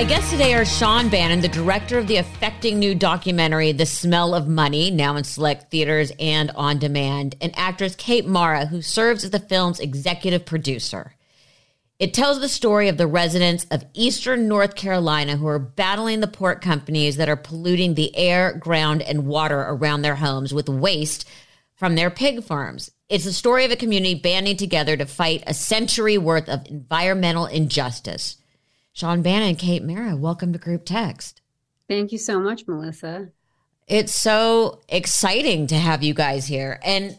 My guests today are Shawn Bannon, the director of the affecting new documentary, The Smell of Money, now in select theaters and on demand, and actress Kate Mara, who serves as the film's executive producer. It tells the story of the residents of eastern North Carolina who are battling the pork companies that are polluting the air, ground, and water around their homes with waste from their pig farms. It's the story of a community banding together to fight a century worth of environmental injustice. Shawn Bannon and Kate Mara, welcome to Group Text. Thank you so much, Melissa. It's so exciting to have you guys here. And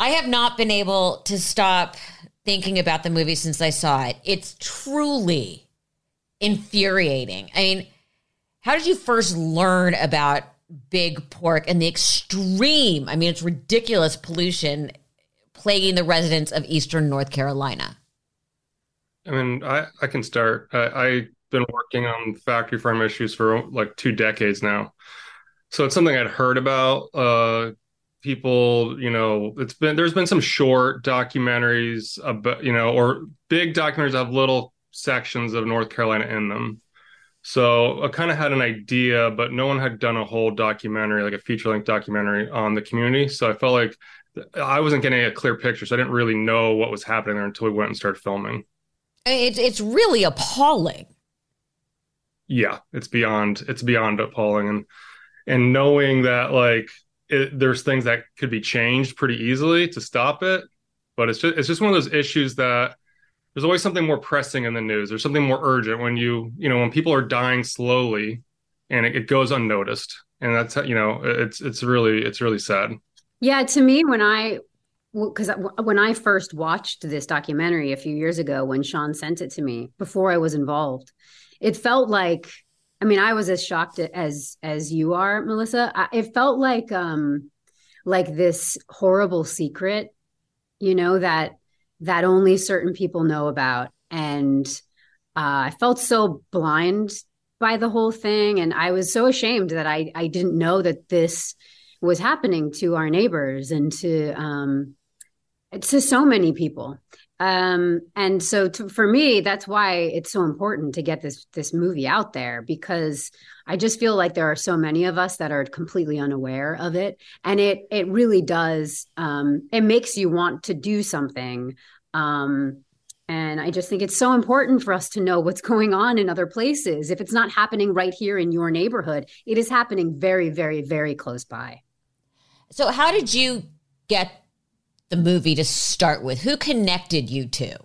I have not been able to stop thinking about the movie since I saw it. It's truly infuriating. I mean, how did you first learn about big pork and the extreme, I mean, it's ridiculous pollution plaguing the residents of eastern North Carolina? I mean, I, I can start. I, I've been working on factory farm issues for like two decades now. So it's something I'd heard about. Uh, people, you know, it's been there's been some short documentaries about, you know, or big documentaries have little sections of North Carolina in them. So I kind of had an idea, but no one had done a whole documentary, like a feature length documentary on the community. So I felt like I wasn't getting a clear picture. So I didn't really know what was happening there until we went and started filming. It's it's really appalling. Yeah, it's beyond it's beyond appalling, and and knowing that like it, there's things that could be changed pretty easily to stop it, but it's just it's just one of those issues that there's always something more pressing in the news. There's something more urgent when you you know when people are dying slowly, and it, it goes unnoticed, and that's you know it's it's really it's really sad. Yeah, to me, when I because when I first watched this documentary a few years ago, when Shawn sent it to me before I was involved, it felt like I mean I was as shocked as as you are, Melissa. I, it felt like um like this horrible secret, you know that that only certain people know about, and uh, I felt so blind by the whole thing, and I was so ashamed that I I didn't know that this was happening to our neighbors and to um to so many people um and so to, for me that's why it's so important to get this this movie out there because i just feel like there are so many of us that are completely unaware of it and it it really does um it makes you want to do something um and I just think it's so important for us to know what's going on in other places. If it's not happening right here in your neighborhood, it is happening very, very, very close by. So, how did you get the movie to start with? Who connected you to?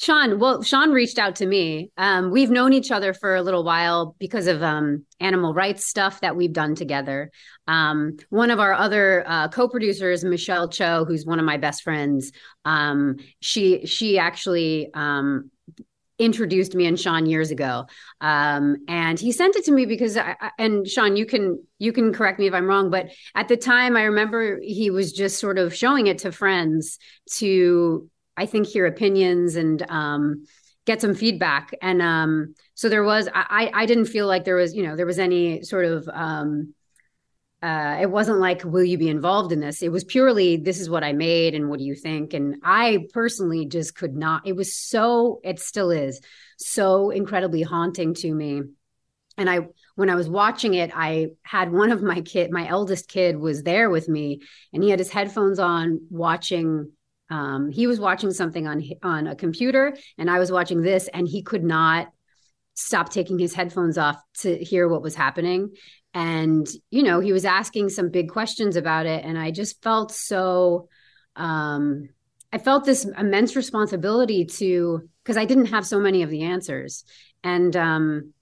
Shawn, well, Shawn reached out to me. Um, we've known each other for a little while because of um, animal rights stuff that we've done together. Um, one of our other uh, co-producers, Michelle Cho, who's one of my best friends, um, she she actually um, introduced me and Shawn years ago. Um, and he sent it to me because I, and Shawn, you can you can correct me if I'm wrong, but at the time I remember he was just sort of showing it to friends to I think hear opinions and um, get some feedback. And um, so there was I I didn't feel like there was you know there was any sort of um, uh, it wasn't like will you be involved in this? It was purely this is what i made and what do you think? And i personally just could not it was so it still is so incredibly haunting to me. And i when i was watching it i had one of my kid my eldest kid was there with me and he had his headphones on watching um, he was watching something on on a computer and i was watching this and he could not stop taking his headphones off to hear what was happening. And, you know, he was asking some big questions about it. And I just felt so, um, I felt this immense responsibility to, because I didn't have so many of the answers. And, um,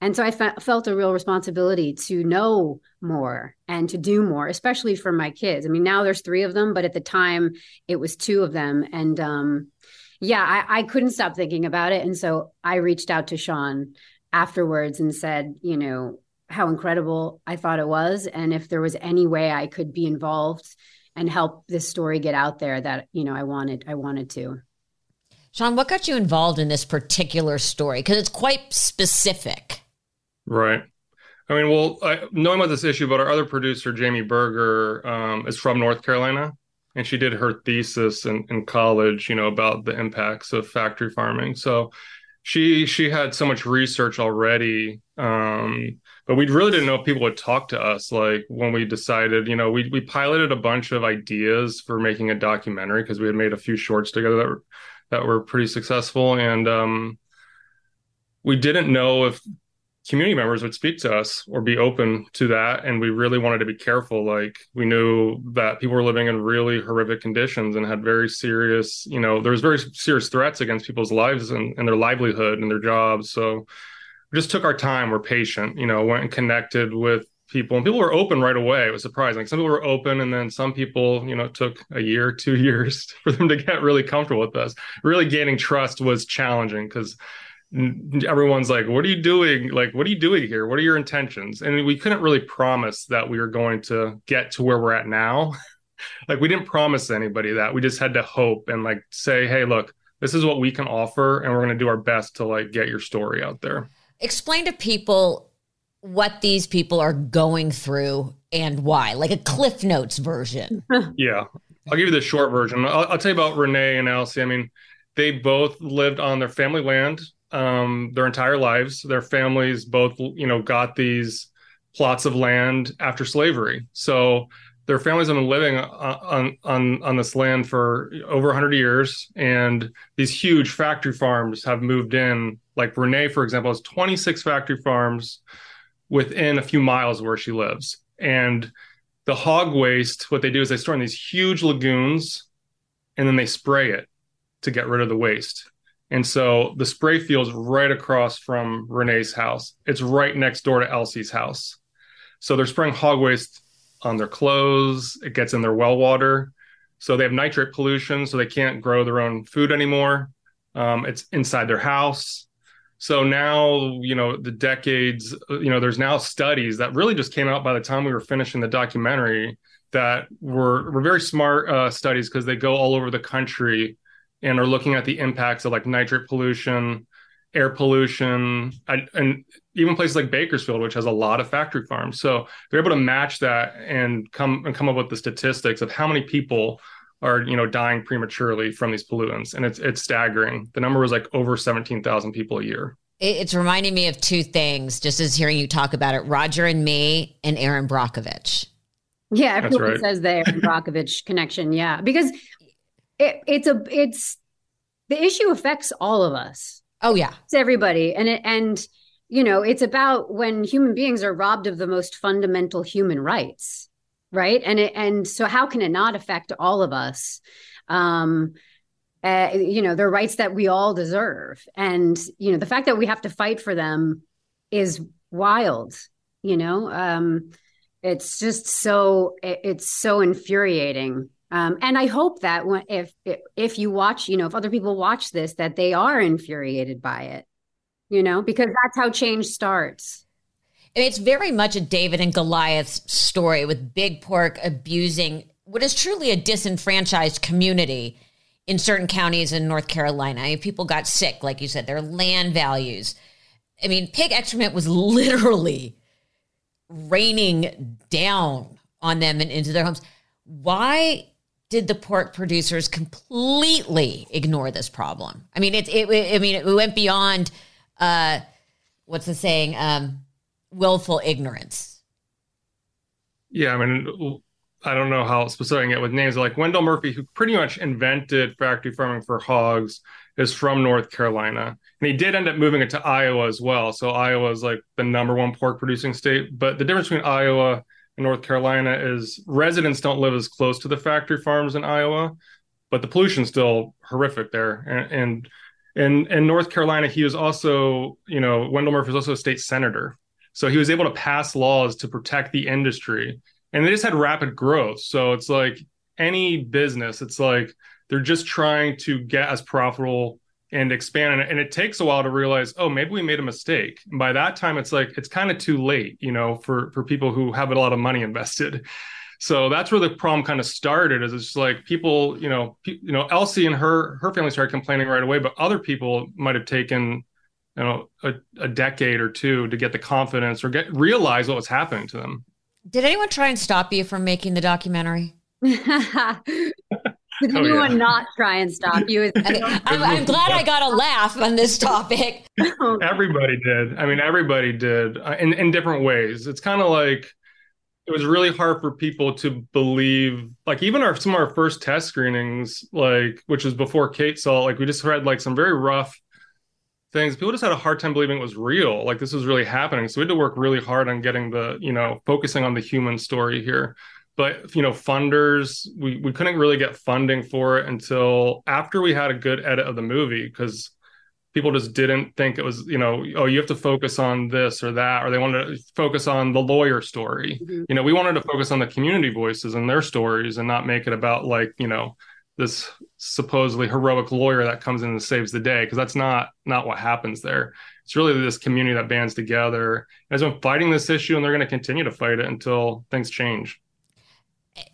and so I fe- felt a real responsibility to know more and to do more, especially for my kids. I mean, now there's three of them, but at the time it was two of them. And um, yeah, I, I couldn't stop thinking about it. And so I reached out to Shawn afterwards and said, you know, how incredible I thought it was. And if there was any way I could be involved and help this story get out there that, you know, I wanted, I wanted to. Shawn, what got you involved in this particular story? Because it's quite specific. Right. I mean, well, I, knowing about this issue, but our other producer, Jamie Berger, um, is from North Carolina, and she did her thesis in, in college, you know, about the impacts of factory farming. So she she had so much research already, um, but we really didn't know if people would talk to us. Like when we decided, you know, we we piloted a bunch of ideas for making a documentary because we had made a few shorts together that were that were pretty successful, and um, we didn't know if community members would speak to us or be open to that. And we really wanted to be careful. Like we knew that people were living in really horrific conditions and had very serious you know there was very serious threats against people's lives and, and their livelihood and their jobs. So we just took our time. We're patient you know went and connected with people and people were open right away. It was surprising. Some people were open and then some people you know took a year two years for them to get really comfortable with us. Really gaining trust was challenging because everyone's like what are you doing? Like what are you doing here? What are your intentions? And we couldn't really promise that we were going to get to where we're at now. Like we didn't promise anybody that. We just had to hope and like say hey look this is what we can offer and we're going to do our best to like get your story out there. Explain to people what these people are going through and why like a cliff notes version. Yeah. I'll give you the short version. I'll, I'll tell you about renee and elsie. I mean they both lived on their family land um, their entire lives. Their families both, you know, got these plots of land after slavery. So their families have been living on on on this land for over 100 years, and these huge factory farms have moved in. Like Renee, for example, has 26 factory farms within a few miles of where she lives, and the hog waste. What they do is they store in these huge lagoons, and then they spray it to get rid of the waste. And so the spray field's right across from Renee's house. It's right next door to Elsie's house. So they're spraying hog waste on their clothes. It gets in their well water. So they have nitrate pollution, so they can't grow their own food anymore. Um, it's inside their house. So now, you know, the decades, you know, there's now studies that really just came out by the time we were finishing the documentary that were, were very smart uh, studies because they go all over the country and are looking at the impacts of like nitrate pollution, air pollution, and, and, even places like Bakersfield, which has a lot of factory farms. So they're able to match that and come and come up with the statistics of how many people are you know dying prematurely from these pollutants, and it's it's staggering. The number was like over seventeen thousand people a year. It's reminding me of two things. Just as hearing you talk about it, Roger and me, and Erin Brockovich. Yeah, everyone right. says the Erin Brockovich connection. Yeah, because it, it's a it's the issue affects all of us. Oh yeah, it's everybody, and it and you know it's about when human beings are robbed of the most fundamental human rights, right? And it and so how can it not affect all of us? Um, uh, you know, the rights that we all deserve, and you know the fact that we have to fight for them is wild. You know, um, it's just so it, it's so infuriating um, and I hope that when, if if you watch, you know, if other people watch this, that they are infuriated by it, you know, because that's how change starts. It's very much a David and Goliath story with Big Pork abusing what is truly a disenfranchised community in certain counties in North Carolina. I mean, people got sick, like you said, their land values. I mean, pig excrement was literally raining down on them and into their homes. Why did the pork producers completely ignore this problem? I mean, it, it I mean, it went beyond, uh, what's the saying, um, willful ignorance. Yeah, I mean, I don't know how specific it with names like Wendell Murphy, who pretty much invented factory farming for hogs, is from North Carolina, And he did end up moving it to Iowa as well. So Iowa is like the number one pork producing state. But the difference between Iowa and North Carolina is residents don't live as close to the factory farms in Iowa, but the pollution's still horrific there. And, and in in North Carolina, he was also, you know, Wendell Murphy was also a state senator. So he was able to pass laws to protect the industry. And they just had rapid growth. So it's like any business, it's like they're just trying to get as profitable and expand. And it takes a while to realize, oh, maybe we made a mistake. And by that time, it's like it's kind of too late, you know, for for people who have a lot of money invested. So that's where the problem kind of started. Is it's just like people, you know, pe- you know, Elsie and her her family started complaining right away, but other people might have taken, you know, a, a decade or two to get the confidence or get realize what was happening to them. Did anyone try and stop you from making the documentary? Did Oh, anyone yeah. not try and stop you? I'm, I'm glad I got a laugh on this topic. Everybody did. I mean, everybody did uh, in in different ways. It's kind of like it was really hard for people to believe. Like even our some of our first test screenings, like which was before Kate saw, like we just read like some very rough things. People just had a hard time believing it was real. Like this was really happening. So we had to work really hard on getting the you know focusing on the human story here. But you know, funders, we we couldn't really get funding for it until after we had a good edit of the movie because people just didn't think it was you know oh you have to focus on this or that or they wanted to focus on the lawyer story. Mhm. you know we wanted to focus on the community voices and their stories and not make it about like you know this supposedly heroic lawyer that comes in and saves the day because that's not not what happens there. It's really this community that bands together and has been fighting this issue and they're going to continue to fight it until things change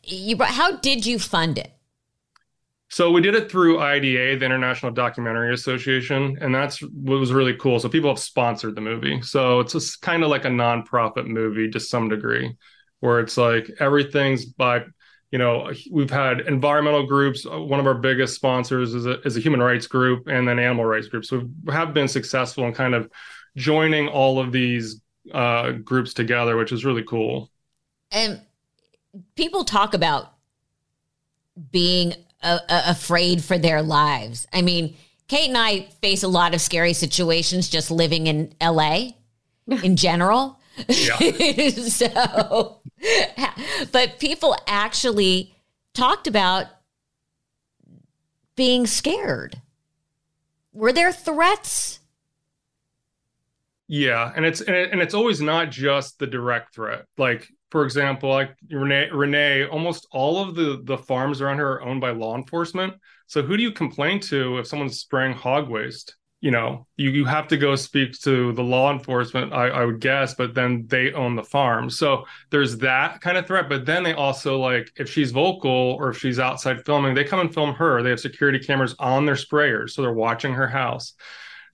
You, brought- how did you fund it? So we did it through IDA, the International Documentary Association, and that's what was really cool. So people have sponsored the movie. So it's just kind of like a nonprofit movie to some degree, where it's like everything's by, you know, we've had environmental groups. One of our biggest sponsors is a, is a human rights group and then animal rights group. So we have been successful in kind of joining all of these uh, groups together, which is really cool. And people talk about being uh, uh, afraid for their lives. I mean, Kate and I face a lot of scary situations just living in LA in general. Yeah. so, but people actually talked about being scared. Were there threats? Yeah, and it's and, it, and it's always not just the direct threat. Like for example, like Renee, Renee, almost all of the the farms around here are owned by law enforcement. So who do you complain to if someone's spraying hog waste? You know, you you have to go speak to the law enforcement, I, I would guess, but then they own the farm. So there's that kind of threat. But then they also like if she's vocal or if she's outside filming, they come and film her. They have security cameras on their sprayers, so they're watching her house.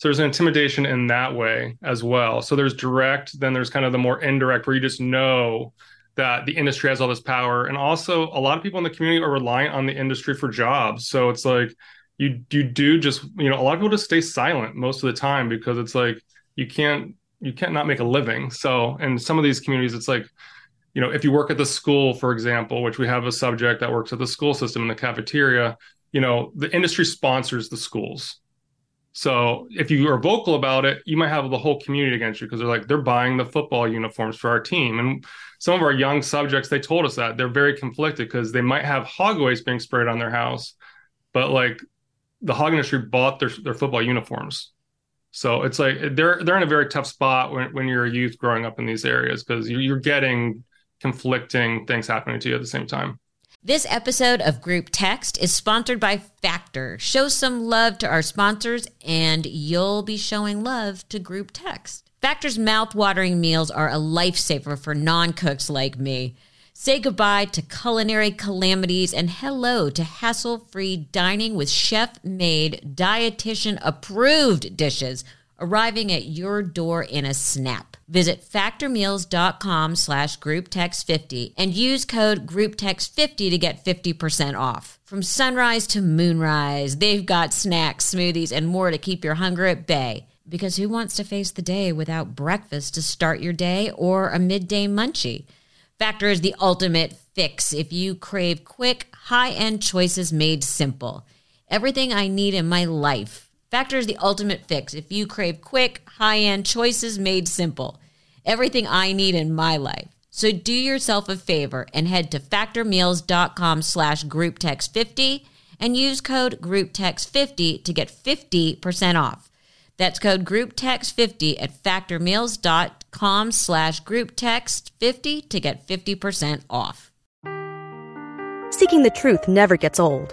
So there's an intimidation in that way as well. So there's direct, then there's kind of the more indirect where you just know that the industry has all this power. And also a lot of people in the community are reliant on the industry for jobs. So it's like you you do just, you know, a lot of people just stay silent most of the time because it's like you can't you can't not make a living. So in some of these communities, it's like, you know, if you work at the school, for example, which we have a subject that works at the school system in the cafeteria, you know, the industry sponsors the schools. So if you are vocal about it, you might have the whole community against you because they're like they're buying the football uniforms for our team. And some of our young subjects, they told us that they're very conflicted because they might have hog waste being sprayed on their house, but like the hog industry bought their their football uniforms. So it's like they're they're in a very tough spot when, when you're a youth growing up in these areas because you, you're getting conflicting things happening to you at the same time. This episode of Group Text is sponsored by Factor. Show some love to our sponsors, and you'll be showing love to Group Text. Factor's mouth-watering meals are a lifesaver for non-cooks like me. Say goodbye to culinary calamities and hello to hassle-free dining with chef-made, dietitian-approved dishes arriving at your door in a snap. Visit factormeals.com slash grouptext50 and use code grouptext50 to get 50% off. From sunrise to moonrise, they've got snacks, smoothies, and more to keep your hunger at bay. Because who wants to face the day without breakfast to start your day or a midday munchie? Factor is the ultimate fix if you crave quick, high end choices made simple. Everything I need in my life Factor is the ultimate fix if you crave quick, high end choices made simple. Everything I need in my life. So do yourself a favor and head to factormeals.com slash grouptext50 and use code grouptext50 to get 50% off. That's code grouptext50 at factormeals.com slash grouptext50 to get 50% off. Seeking the truth never gets old.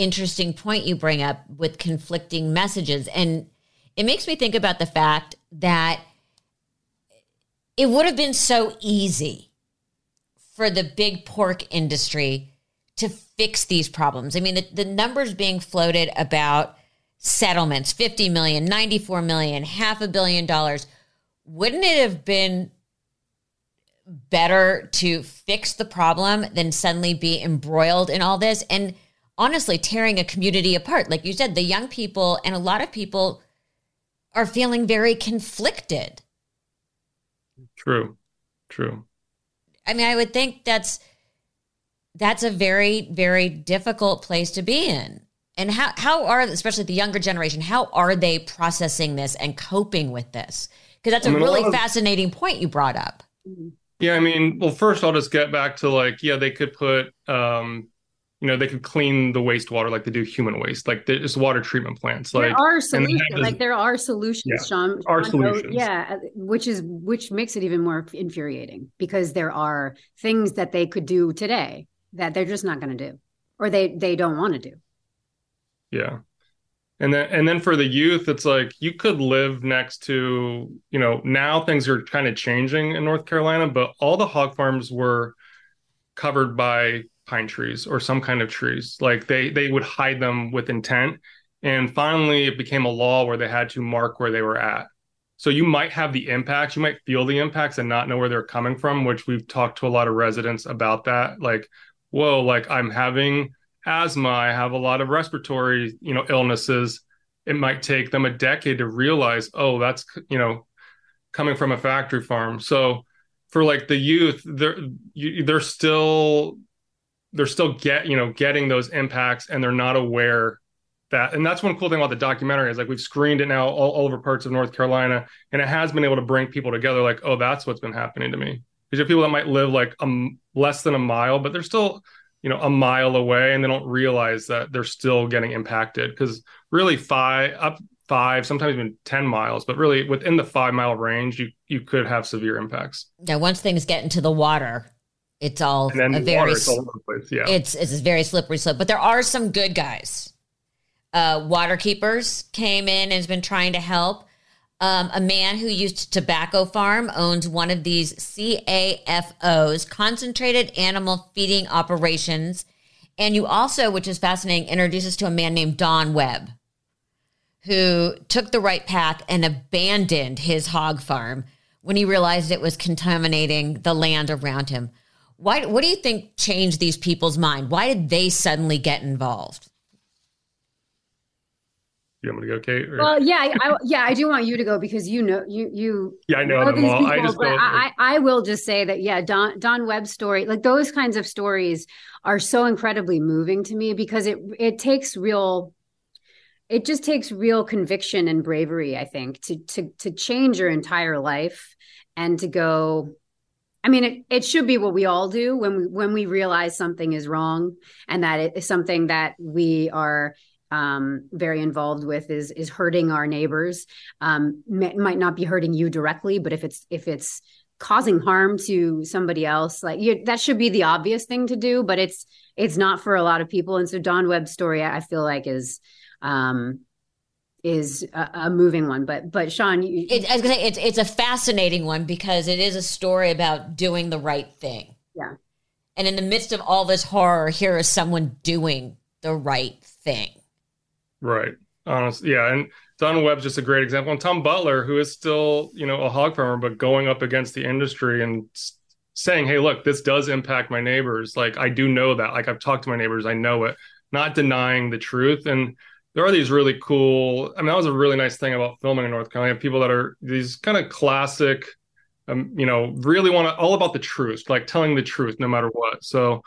interesting point you bring up with conflicting messages. And it makes me think about the fact that it would have been so easy for the big pork industry to fix these problems. I mean, the, the numbers being floated about settlements 50 million, 94 million, half a billion dollars wouldn't it have been better to fix the problem than suddenly be embroiled in all this and honestly tearing a community apart. Like you said the young people and a lot of people are feeling very conflicted. True. True. I mean i would think that's that's a very very difficult place to be in. And how how are especially the younger generation how are they processing this and coping with this? Because that's a I mean, really a of, fascinating point you brought up. Yeah, I mean, well, first I'll just get back to like, yeah, they could put, um, you know, they could clean the wastewater like they do human waste, like there's water treatment plants. Like there are solutions, like there are solutions, yeah, Shawn. Are solutions, yeah, uh, which is which makes it even more infuriating because there are things that they could do today that they're just not going to do, or they they don't want to do. Yeah, and then and then for the youth it's like you could live next to you know now things are kind of changing in north carolina but all the hog farms were covered by pine trees or some kind of trees like they they would hide them with intent and finally it became a law where they had to mark where they were at so you might have the impacts you might feel the impacts and not know where they're coming from which we've talked to a lot of residents about that like whoa like i'm having asthma, I have a lot of respiratory, you know, illnesses. It might take them a decade to realize, oh, that's you know, coming from a factory farm. So for like the youth, they're you, they're still they're still get you know getting those impacts, and they're not aware that. And that's one cool thing about the documentary is like we've screened it now all, all over parts of North Carolina, and it has been able to bring people together. Like, oh, that's what's been happening to me. Because you have people that might live like um less than a mile, but they're still you know a mile away and they don't realize that they're still getting impacted because really five up five sometimes even 10 miles but really within the five mile range you you could have severe impacts yeah once things get into the water it's all a very all yeah. it's it's a very slippery slope but there are some good guys uh water keepers came in and has been trying to help um, a man who used tobacco farm owns one of these CAFOs, concentrated animal feeding operations. And you also, which is fascinating, introduces to a man named Don Webb, who took the right path and abandoned his hog farm when he realized it was contaminating the land around him. Why, what do you think changed these people's mind? Why did they suddenly get involved? You want me to go, Kate? Or? Well, yeah, I, yeah, I do want you to go because you know you you. Yeah, I know, know them all. People, I just but I, I will just say that yeah, Don Don Webb's story, like those kinds of stories, are so incredibly moving to me because it it takes real. It just takes real conviction and bravery, I think, to to to change your entire life and to go I mean, it, it should be what we all do when we when we realize something is wrong and that it is something that we are um, very involved with is is hurting our neighbors. Um, may, might not be hurting you directly, but if it's if it's causing harm to somebody else, like you, that should be the obvious thing to do. But it's it's not for a lot of people. And so Don Webb's story, I feel like is um, is a, a, moving one. But but Shawn, you, it, I was gonna say it's it's a fascinating one because it is a story about doing the right thing. Yeah. And in the midst of all this horror, here is someone doing the right thing. Right. honestly. Yeah, and Don Webb's just a great example, and Tom Butler, who is still you know a hog farmer, but going up against the industry and saying, "Hey, look, this does impact my neighbors. Like I do know that. Like I've talked to my neighbors, I know it." Not denying the truth, and there are these really cool. I mean, that was a really nice thing about filming in North Carolina. People that are these kind of classic, um, you know, really want to all about the truth, like telling the truth no matter what. So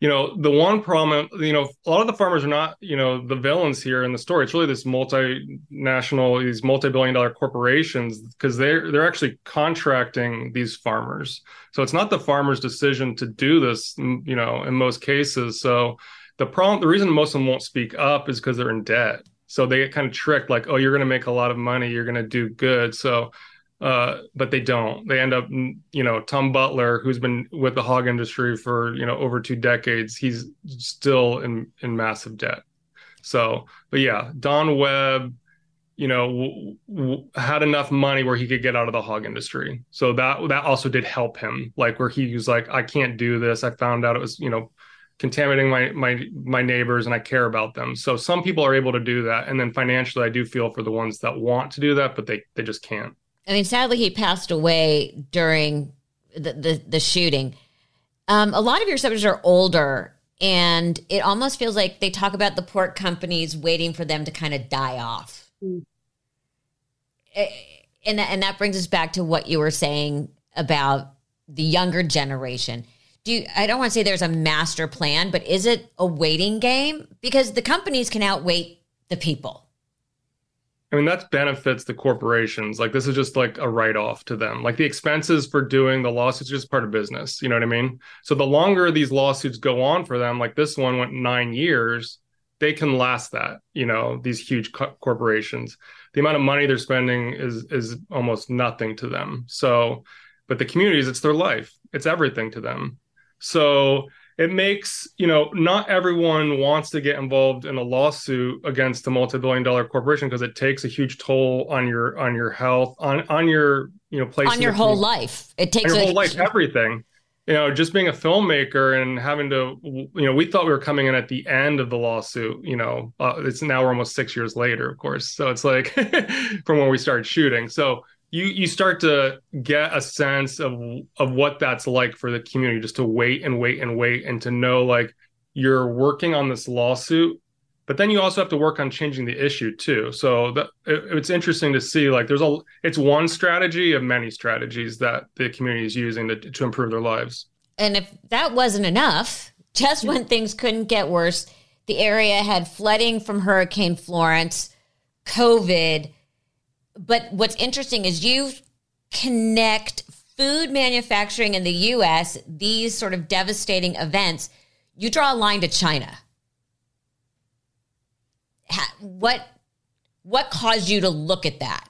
you know the one problem you know a lot of the farmers are not you know the villains here in the story it's really this multinational these multi-billion dollar corporations because they're they're actually contracting these farmers so it's not the farmer's decision to do this you know in most cases so the problem the reason most of them won't speak up is because they're in debt so they get kind of tricked like oh you're going to make a lot of money you're going to do good so uh, but they don't. They end up, you know, Tom Butler, who's been with the hog industry for you know over two decades, he's still in in massive debt. So, but yeah, Don Webb, you know, w- w- had enough money where he could get out of the hog industry. So that that also did help him. Like where he was like, I can't do this. I found out it was you know contaminating my my my neighbors and I care about them. So some people are able to do that, and then financially, I do feel for the ones that want to do that, but they they just can't. I mean, sadly, he passed away during the the, the shooting. Um, a lot of your subjects are older, and it almost feels like they talk about the pork companies waiting for them to kind of die off. Mm. And that, and that brings us back to what you were saying about the younger generation. Do you, I don't want to say there's a master plan, but is it a waiting game? Because the companies can outwait the people. I mean, that benefits the corporations. Like this is just like a write-off to them. Like the expenses for doing the lawsuits just part of business. You know what I mean? So the longer these lawsuits go on for them, like this one went nine years, they can last that. You know, these huge co- corporations. The amount of money they're spending is is almost nothing to them. So, but the communities, it's their life. It's everything to them. So it makes you know not everyone wants to get involved in a lawsuit against a multi-billion dollar corporation because it takes a huge toll on your on your health on on your you know place on your whole life. It takes your a, whole life everything. You know just being a filmmaker and having to you know we thought we were coming in at the end of the lawsuit you know uh, it's now we're almost six years later of course. So it's like from when we started shooting. So you you start to get a sense of of what that's like for the community just to wait and wait and wait and to know like you're working on this lawsuit but then you also have to work on changing the issue too. So that it, it's interesting to see like there's a it's one strategy of many strategies that the community is using to, to improve their lives. And if that wasn't enough just when things couldn't get worse the area had flooding from hurricane florence covid but what's interesting is you connect food manufacturing in the US, these sort of devastating events, you draw a line to China. What what caused you to look at that?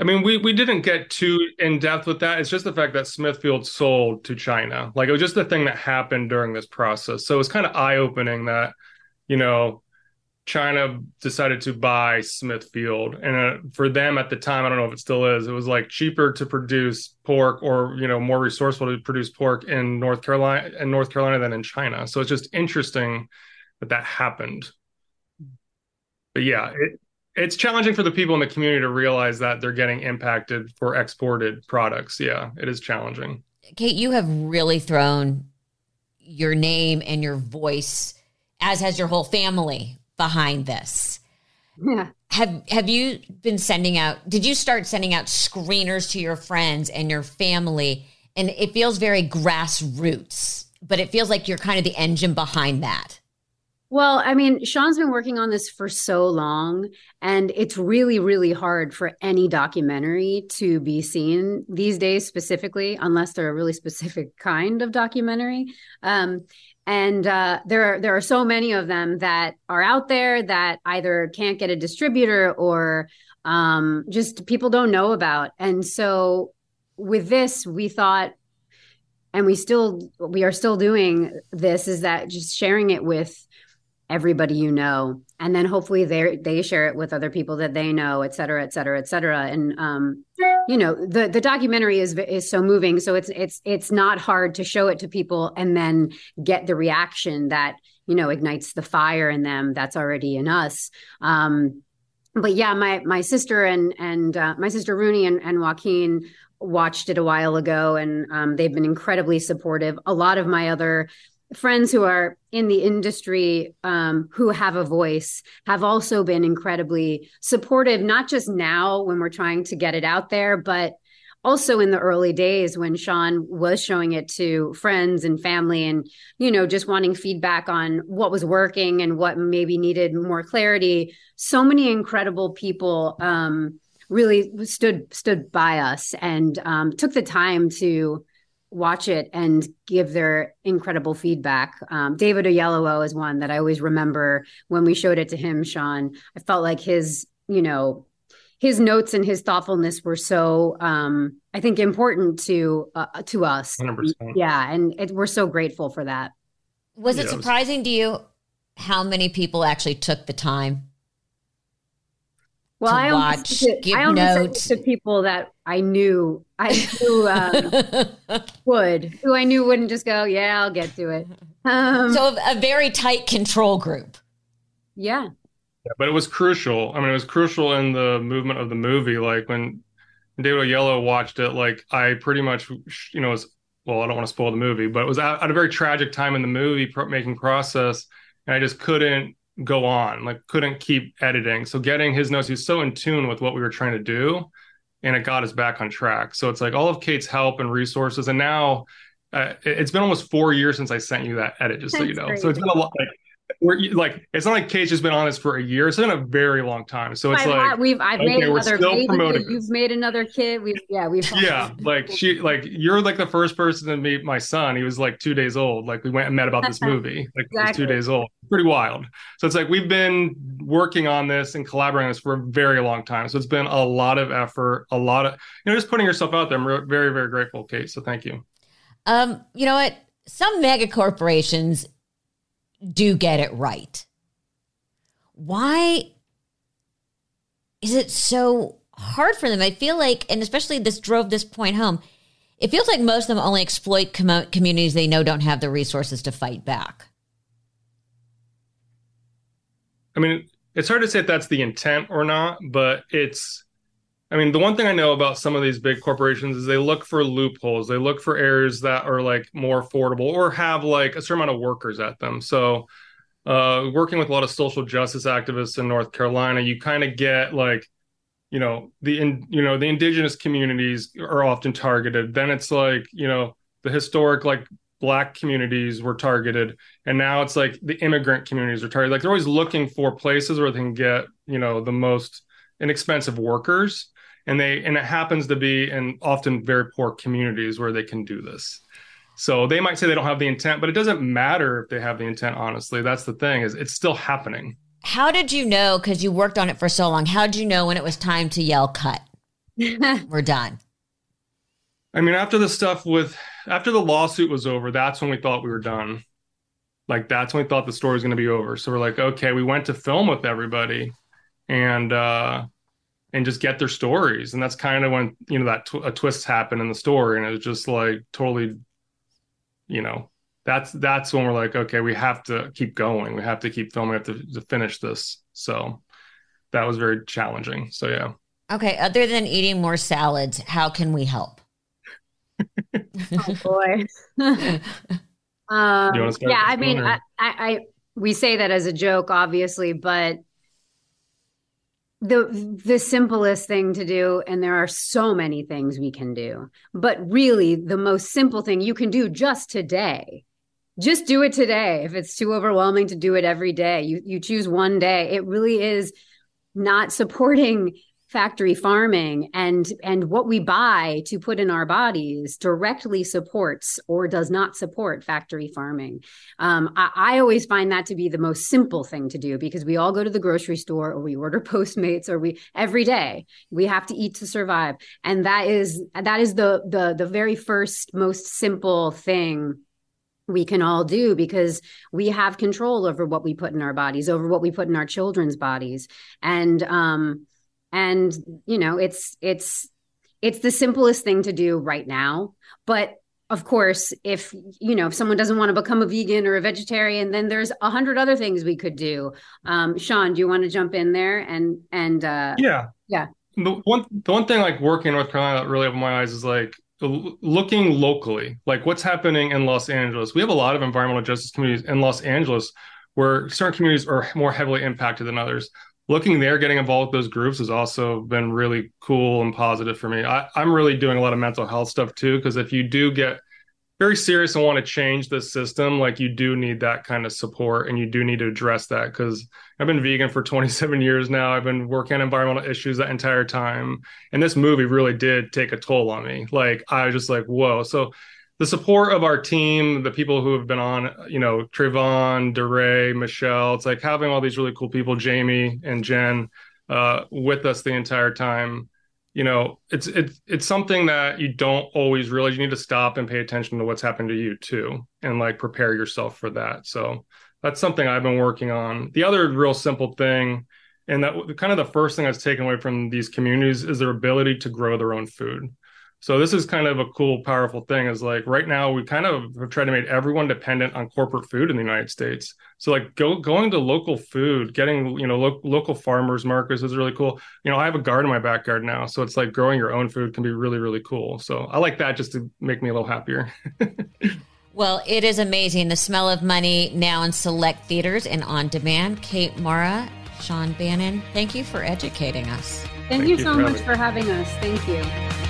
I mean, we we didn't get too in depth with that. It's just the fact that Smithfield sold to China. Like it was just the thing that happened during this process. So it was kind of eye opening that, you know, China decided to buy Smithfield, and uh, for them at the time, I don't know if it still is. It was like cheaper to produce pork, or you know, more resourceful to produce pork in North Carolina in North Carolina than in China. So it's just interesting that that happened. But yeah, it, it's challenging for the people in the community to realize that they're getting impacted for exported products. Yeah, it is challenging. Kate, you have really thrown your name and your voice, as has your whole family, behind this. Yeah. Have have you been sending out did you start sending out screeners to your friends and your family and it feels very grassroots, but it feels like you're kind of the engine behind that. Well, I mean, Shawn's been working on this for so long, and it's really, really hard for any documentary to be seen these days, specifically, unless they're a really specific kind of documentary. Um, and uh, there are there are so many of them that are out there that either can't get a distributor or um, just people don't know about. And so with this, we thought, and we still we are still doing this, is that just sharing it with everybody you know and then hopefully they they share it with other people that they know et cetera et cetera et cetera and um you know the the documentary is is so moving. So it's it's it's not hard to show it to people and then get the reaction that you know ignites the fire in them that's already in us. Um, but yeah my my sister and and uh, my sister rooney and, and joaquin watched it a while ago and um, they've been incredibly supportive. A lot of my other friends who are in the industry um, who have a voice have also been incredibly supportive not just now when we're trying to get it out there but also in the early days when Shawn was showing it to friends and family and you know just wanting feedback on what was working and what maybe needed more clarity. So many incredible people um, really stood stood by us and um, took the time to watch it and give their incredible feedback. Um, David Oyelowo is one that I always remember when we showed it to him, Shawn. I felt like his, you know, his notes and his thoughtfulness were so, um, I think, important to uh, to us. 100%. Yeah, and it, we're so grateful for that. Was it Yeah, it was- surprising to you how many people actually took the time? Well, To I only watch, sent it- give I only notes. to people that I knew I knew um, would, who I knew wouldn't just go, yeah, I'll get to it. Um, so a very tight control group. yeah, Yeah, but it was crucial. I mean, it was crucial in the movement of the movie. Like when David Oyelowo watched it, like I pretty much, you know, was well, I don't want to spoil the movie, but it was at, at a very tragic time in the movie pro- making process, and I just couldn't go on, like couldn't keep editing. So getting his notes, he's so in tune with what we were trying to do, and it got us back on track. So it's like all of Kate's help and resources, and now. Uh, it- it's been almost four years since I sent you that edit, just so you That's know. So it's been a lot. Like, we're like, it's not like Kate's just been on this for a year. It's been a very long time. So it's I've, like, had- we've I've okay, made another still baby. promoting You've this. made another kid. We've yeah, we've yeah, like she, like you're like the first person to meet my son. He was like two days old. Like we went and met about this movie. Like he was Exactly. two days old. Pretty wild. So it's like we've been working on this and collaborating on this for a very long time. So it's been a lot of effort, a lot of you know, just putting yourself out there. I'm re- very, very grateful, Kate. So thank you. Um, you know what? Some mega corporations do get it right. Why is it so hard for them? I feel like, and especially this drove this point home. It feels like most of them only exploit commo- communities they know don't have the resources to fight back. I mean, it's hard to say if that's the intent or not, but it's, I mean, the one thing I know about some of these big corporations is they look for loopholes. They look for areas that are like more affordable or have like a certain amount of workers at them. So, uh, working with a lot of social justice activists in North Carolina, you kind of get like, you know, the in, you know the indigenous communities are often targeted. Then it's like, you know, the historic like black communities were targeted and now it's like the immigrant communities are targeted like they're always looking for places where they can get you know the most inexpensive workers and they and it happens to be in often very poor communities where they can do this so they might say they don't have the intent but it doesn't matter if they have the intent honestly that's the thing is it's still happening How did you know? Because you worked on it for so long. How did you know when it was time to yell cut? We're done. i mean after the stuff with after the lawsuit was over that's when we thought we were done like that's when we thought the story was going to be over so we're like okay we went to film with everybody and uh and just get their stories. And that's kind of when you know that tw- a twist happened in the story. And it was just like totally you know that's that's when we're like okay we have to keep going. We have to keep filming. We have to, to finish this. So that was very challenging. So yeah. Okay. Other than eating more salads, how can we help? oh boy. um, You wanna start yeah, I mean, I, I, I, we say that as a joke, obviously, but the the simplest thing to do, and there are so many things we can do, but really the most simple thing you can do just today. Just do it today. If it's too overwhelming to do it every day, you you choose one day. It really is not supporting factory farming and and what we buy to put in our bodies directly supports or does not support factory farming. Um, I, I always find that to be the most simple thing to do because we all go to the grocery store or we order postmates or we every day we have to eat to survive. And that is that is the the the very first most simple thing we can all do because we have control over what we put in our bodies over what we put in our children's bodies. And um and you know it's it's it's the simplest thing to do right now but of course, if you know if someone doesn't want to become a vegan or a vegetarian, then there's a hundred other things we could do. Um, Shawn, do you want to jump in there and and uh, yeah, yeah. The one the one thing like working in North Carolina that really opened my eyes is like looking locally, like what's happening in Los Angeles. We have a lot of environmental justice communities in Los Angeles where certain communities are more heavily impacted than others. Looking there, getting involved with those groups has also been really cool and positive for me. I, I'm really doing a lot of mental health stuff too, because if you do get very serious and want to change the system, like you do need that kind of support and you do need to address that because I've been vegan for 27 years now. I've been working on environmental issues that entire time. And this movie really did take a toll on me. Like I was just like, whoa. So the support of our team, the people who have been on, you know, Trayvon, DeRay, Michelle, it's like having all these really cool people, Jamie and Jen, uh, with us the entire time. You know it's it's it's something that you don't always realize. You need to stop and pay attention to what's happened to you too and like prepare yourself for that. So that's something i've been working on. The other real simple thing and that kind of the first thing that's taken away from these communities is their ability to grow their own food so this is kind of a cool, powerful thing. Is like right now we kind of have tried to make everyone dependent on corporate food in the United States. So like go, going to local food, getting you know lo- local farmers markets is really cool. You know I have a garden in my backyard now, so it's like growing your own food can be really really cool. So I like that just to make me a little happier. well, it is amazing. The smell of money now in select theaters and on demand. Kate Mara, Shawn Bannon, thank you for educating us. Thank, Thank you, you so much for having us. Thank you